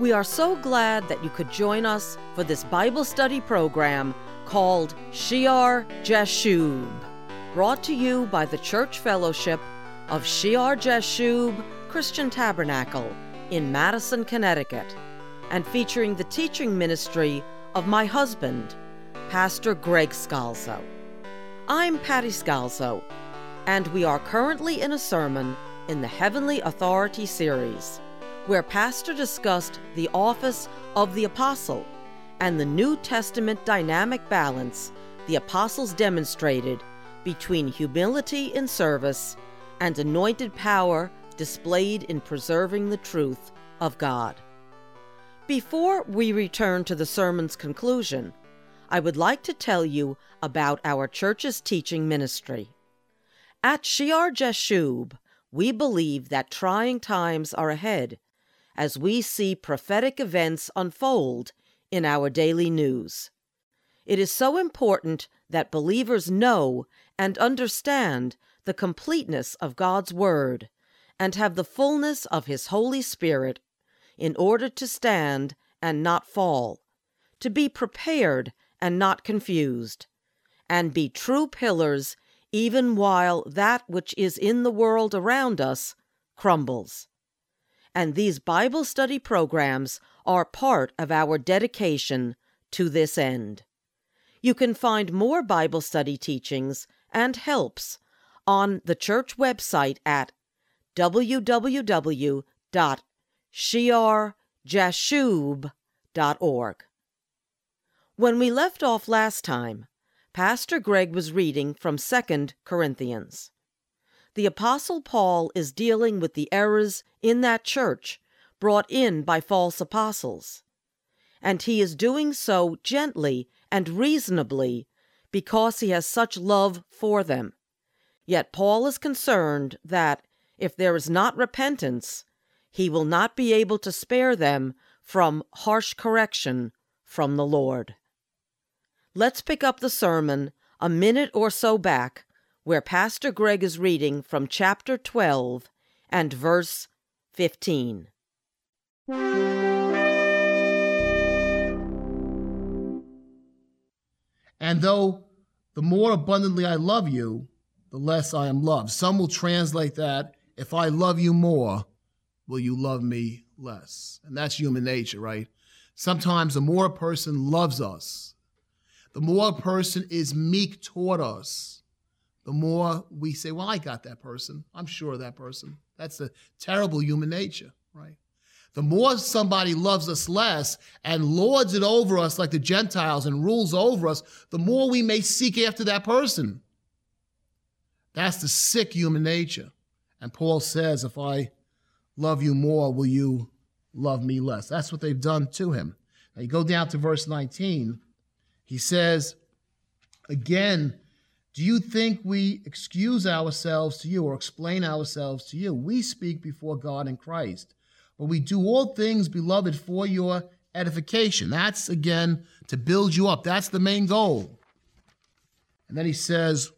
We are so glad that you could join us for this Bible study program called Shear Jashub, brought to you by the Church Fellowship of Shear Jashub Christian Tabernacle in Madison, Connecticut, and featuring the teaching ministry of my husband, Pastor Greg Scalzo. I'm Patty Scalzo, and we are currently in a sermon in the Heavenly Authority series, where Pastor discussed the office of the apostle and the New Testament dynamic balance the apostles demonstrated between humility in service and anointed power displayed in preserving the truth of God. Before we return to the sermon's conclusion, I would like to tell you about our church's teaching ministry. At Shear Jashub, we believe that trying times are ahead as we see prophetic events unfold in our daily news. It is so important that believers know and understand the completeness of God's Word and have the fullness of His Holy Spirit in order to stand and not fall, to be prepared and not confused, and be true pillars even while that which is in the world around us crumbles. And these Bible study programs are part of our dedication to this end. You can find more Bible study teachings and helps on the church website at www.shearjashub.org. When we left off last time, Pastor Greg was reading from 2 Corinthians. The Apostle Paul is dealing with the errors in that church brought in by false apostles, and he is doing so gently and reasonably because he has such love for them. Yet Paul is concerned that if there is not repentance, he will not be able to spare them from harsh correction from the Lord. Let's pick up the sermon a minute or so back, where Pastor Greg is reading from chapter 12 and verse 15. And though the more abundantly I love you, the less I am loved. Some will translate that if I love you more, will you love me less? And that's human nature, right? Sometimes the more a person loves us, the more a person is meek toward us, the more we say, Well, I got that person. I'm sure of that person. That's the terrible human nature, right? The more somebody loves us less and lords it over us like the Gentiles and rules over us, the more we may seek after that person. That's the sick human nature. And Paul says, If I love you more, will you love me less? That's what they've done to him. Now you go down to verse 19. He says, Again, do you think we excuse ourselves to you or explain ourselves to you? We speak before God in Christ. But we do all things, beloved, for your edification. That's, again, to build you up. That's the main goal. And then he says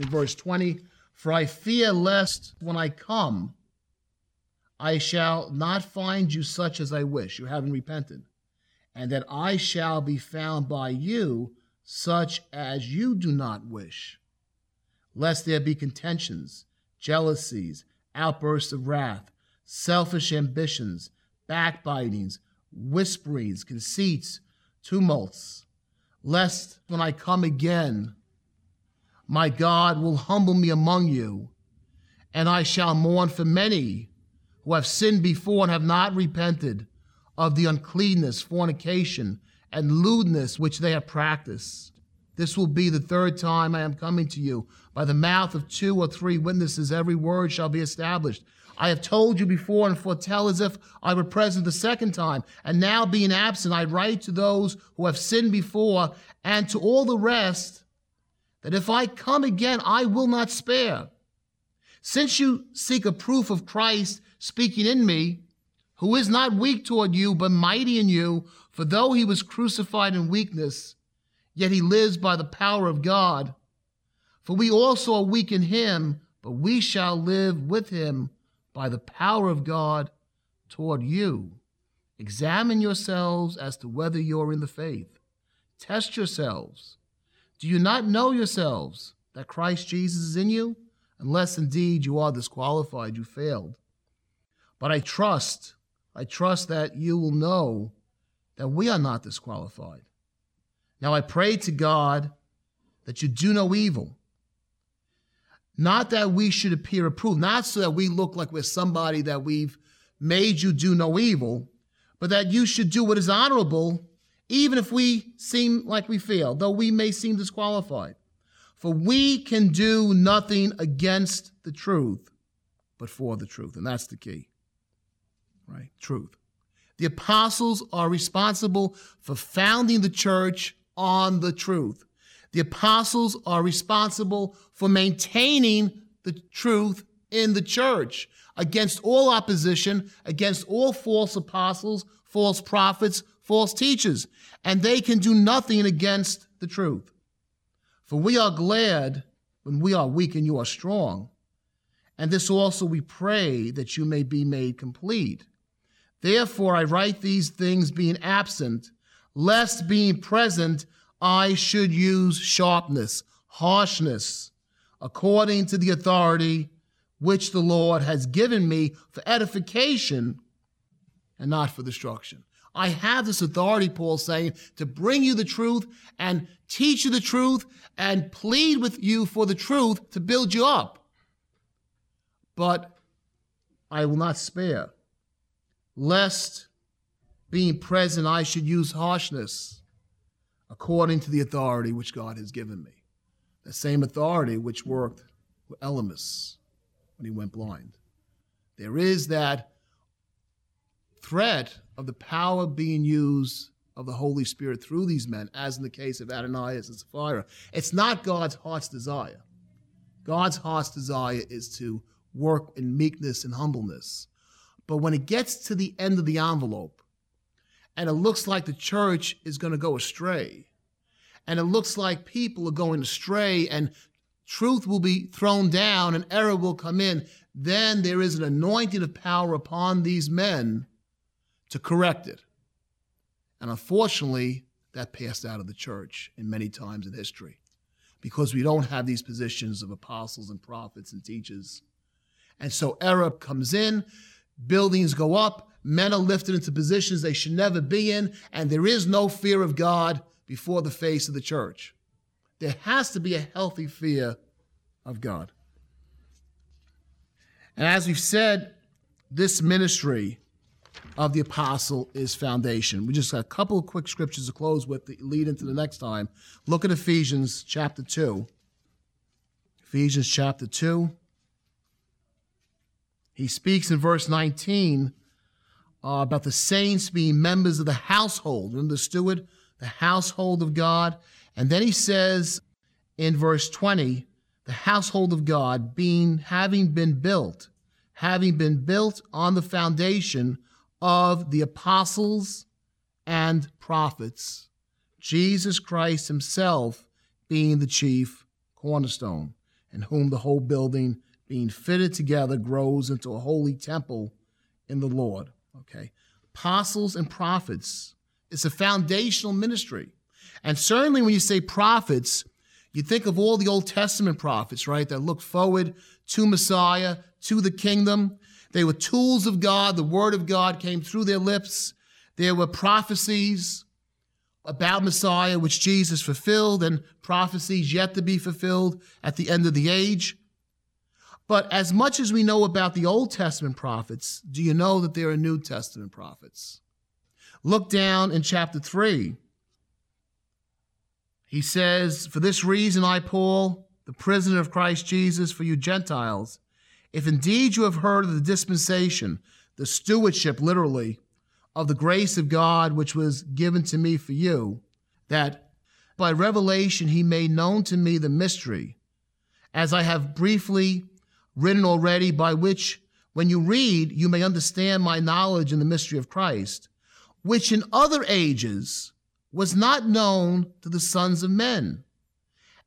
in verse 20, For I fear lest when I come, I shall not find you such as I wish. You haven't repented and that I shall be found by you such as you do not wish, lest there be contentions, jealousies, outbursts of wrath, selfish ambitions, backbitings, whisperings, conceits, tumults, lest when I come again, my God will humble me among you, and I shall mourn for many who have sinned before and have not repented of the uncleanness, fornication, and lewdness which they have practiced. This will be the third time I am coming to you. By the mouth of two or three witnesses, every word shall be established. I have told you before and foretell as if I were present the second time. And now, being absent, I write to those who have sinned before and to all the rest that if I come again, I will not spare. Since you seek a proof of Christ speaking in me, who is not weak toward you, but mighty in you. For though he was crucified in weakness, yet he lives by the power of God. For we also are weak in him, but we shall live with him by the power of God toward you. Examine yourselves as to whether you're in the faith. Test yourselves. Do you not know yourselves that Christ Jesus is in you? Unless indeed you are disqualified, you failed. But I trust, I trust that you will know that we are not disqualified. Now I pray to God that you do no evil. Not that we should appear approved, not so that we look like we're somebody that we've made you do no evil, but that you should do what is honorable, even if we seem like we fail, though we may seem disqualified. For we can do nothing against the truth, but for the truth. And that's the key, right? Truth. The apostles are responsible for founding the church on the truth. The apostles are responsible for maintaining the truth in the church against all opposition, against all false apostles, false prophets, false teachers. And they can do nothing against the truth. For we are glad when we are weak and you are strong. And this also we pray that you may be made complete. Therefore I write these things being absent, lest being present I should use sharpness, harshness, according to the authority which the Lord has given me for edification and not for destruction. I have this authority, Paul saying, to bring you the truth and teach you the truth and plead with you for the truth to build you up. But I will not spare, lest being present I should use harshness according to the authority which God has given me. The same authority which worked with Elymas when he went blind. There is that threat of the power being used of the Holy Spirit through these men, as in the case of Ananias and Sapphira. It's not God's heart's desire. God's heart's desire is to work in meekness and humbleness. But when it gets to the end of the envelope, and it looks like the church is going to go astray, and it looks like people are going astray, and truth will be thrown down and error will come in, then there is an anointing of power upon these men to correct it. And unfortunately, that passed out of the church in many times in history because we don't have these positions of apostles and prophets and teachers. And so error comes in, buildings go up, men are lifted into positions they should never be in, and there is no fear of God before the face of the church. There has to be a healthy fear of God. And as we've said, this ministry of the apostle is foundation. We just got a couple of quick scriptures to close with that lead into the next time. Look at Ephesians chapter 2. Ephesians chapter 2. He speaks in verse 19 uh, about the saints being members of the household. Remember the steward, the household of God. And then he says in verse 20, the household of God being having been built, having been built on the foundation of the apostles and prophets, Jesus Christ himself being the chief cornerstone, in whom the whole building being fitted together grows into a holy temple in the Lord. Okay. Apostles and prophets. It's a foundational ministry. And certainly when you say prophets, you think of all the Old Testament prophets, right, that looked forward to Messiah, to the kingdom. They were tools of God. The word of God came through their lips. There were prophecies about Messiah, which Jesus fulfilled, and prophecies yet to be fulfilled at the end of the age. But as much as we know about the Old Testament prophets, do you know that there are New Testament prophets? Look down in chapter 3. He says, For this reason, I, Paul, the prisoner of Christ Jesus, for you Gentiles, if indeed you have heard of the dispensation, the stewardship, literally, of the grace of God which was given to me for you, that by revelation he made known to me the mystery, as I have briefly written already, by which, when you read, you may understand my knowledge in the mystery of Christ, which in other ages was not known to the sons of men,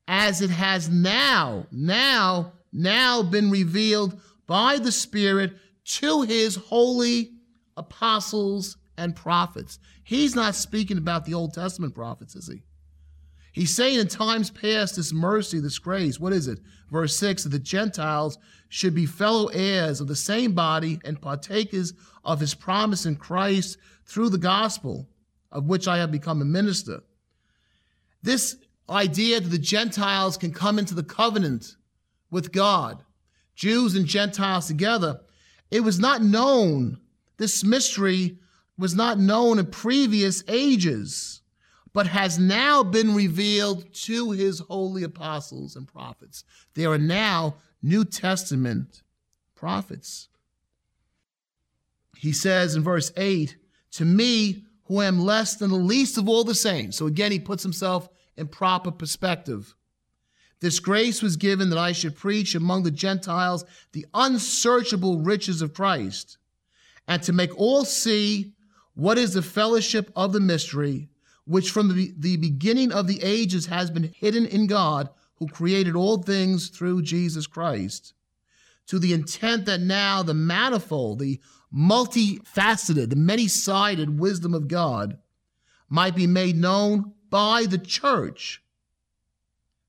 as it has now, now, now been revealed by the Spirit to his holy apostles and prophets. He's not speaking about the Old Testament prophets, is he? He's saying in times past, this mercy, this grace, what is it? Verse 6 that the Gentiles should be fellow heirs of the same body and partakers of his promise in Christ through the gospel, of which I have become a minister. This idea that the Gentiles can come into the covenant with God, Jews and Gentiles together, it was not known. This mystery was not known in previous ages, but has now been revealed to his holy apostles and prophets. There are now New Testament prophets. He says in verse 8, To me, who am less than the least of all the saints. So again, he puts himself in proper perspective. This grace was given that I should preach among the Gentiles the unsearchable riches of Christ, and to make all see what is the fellowship of the mystery, which from the, the beginning of the ages has been hidden in God, who created all things through Jesus Christ, to the intent that now the manifold, the multifaceted, the many sided wisdom of God might be made known by the church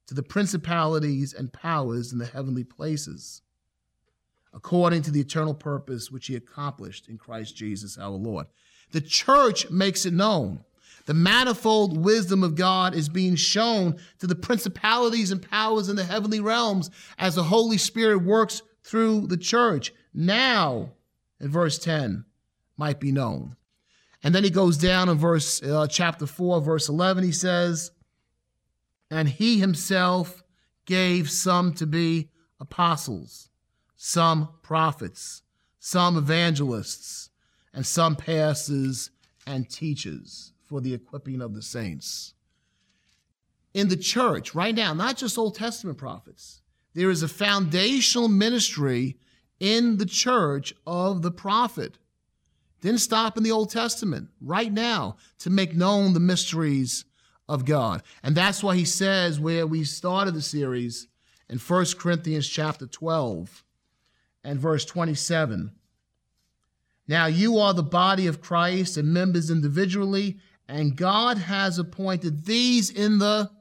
to the principalities and powers in the heavenly places, according to the eternal purpose which he accomplished in Christ Jesus our Lord. The church makes it known. The manifold wisdom of God is being shown to the principalities and powers in the heavenly realms as the Holy Spirit works through the church. Now, in verse 10, might be known. And then he goes down in verse uh, chapter 4, verse 11, he says, and he himself gave some to be apostles, some prophets, some evangelists, and some pastors and teachers for the equipping of the saints. In the church, right now, not just Old Testament prophets, there is a foundational ministry in the church of the prophet. Didn't stop in the Old Testament, right now, to make known the mysteries of God. And that's why he says where we started the series in 1 Corinthians chapter 12 and verse 27. Now you are the body of Christ and members individually, and God has appointed these in the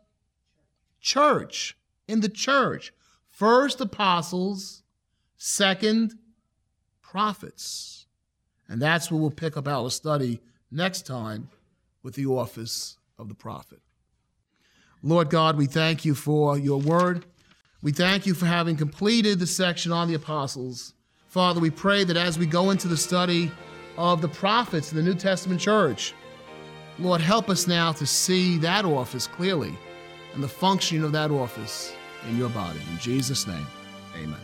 church, in the church. First apostles, second prophets. And that's where we'll pick up our study next time with the office of the prophet. Lord God, we thank you for your word. We thank you for having completed the section on the apostles. Father, we pray that as we go into the study of the prophets in the New Testament church, Lord, help us now to see that office clearly and the functioning of that office in your body. In Jesus' name, amen.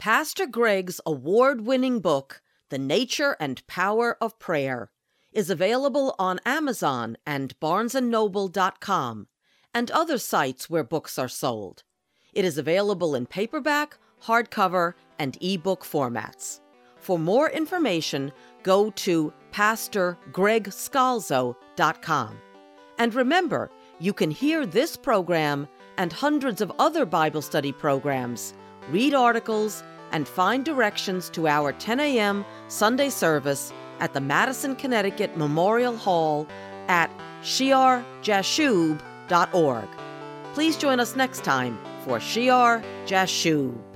Pastor Greg's award winning book, the Nature and Power of Prayer is available on Amazon and barnesandnoble.com and other sites where books are sold. It is available in paperback, hardcover, and ebook formats. For more information, go to pastorgregscalzo.com. And remember, you can hear this program and hundreds of other Bible study programs, read articles, and find directions to our 10 a.m. Sunday service at the Madison, Connecticut Memorial Hall at shearjashub.org. Please join us next time for Shear Jashub.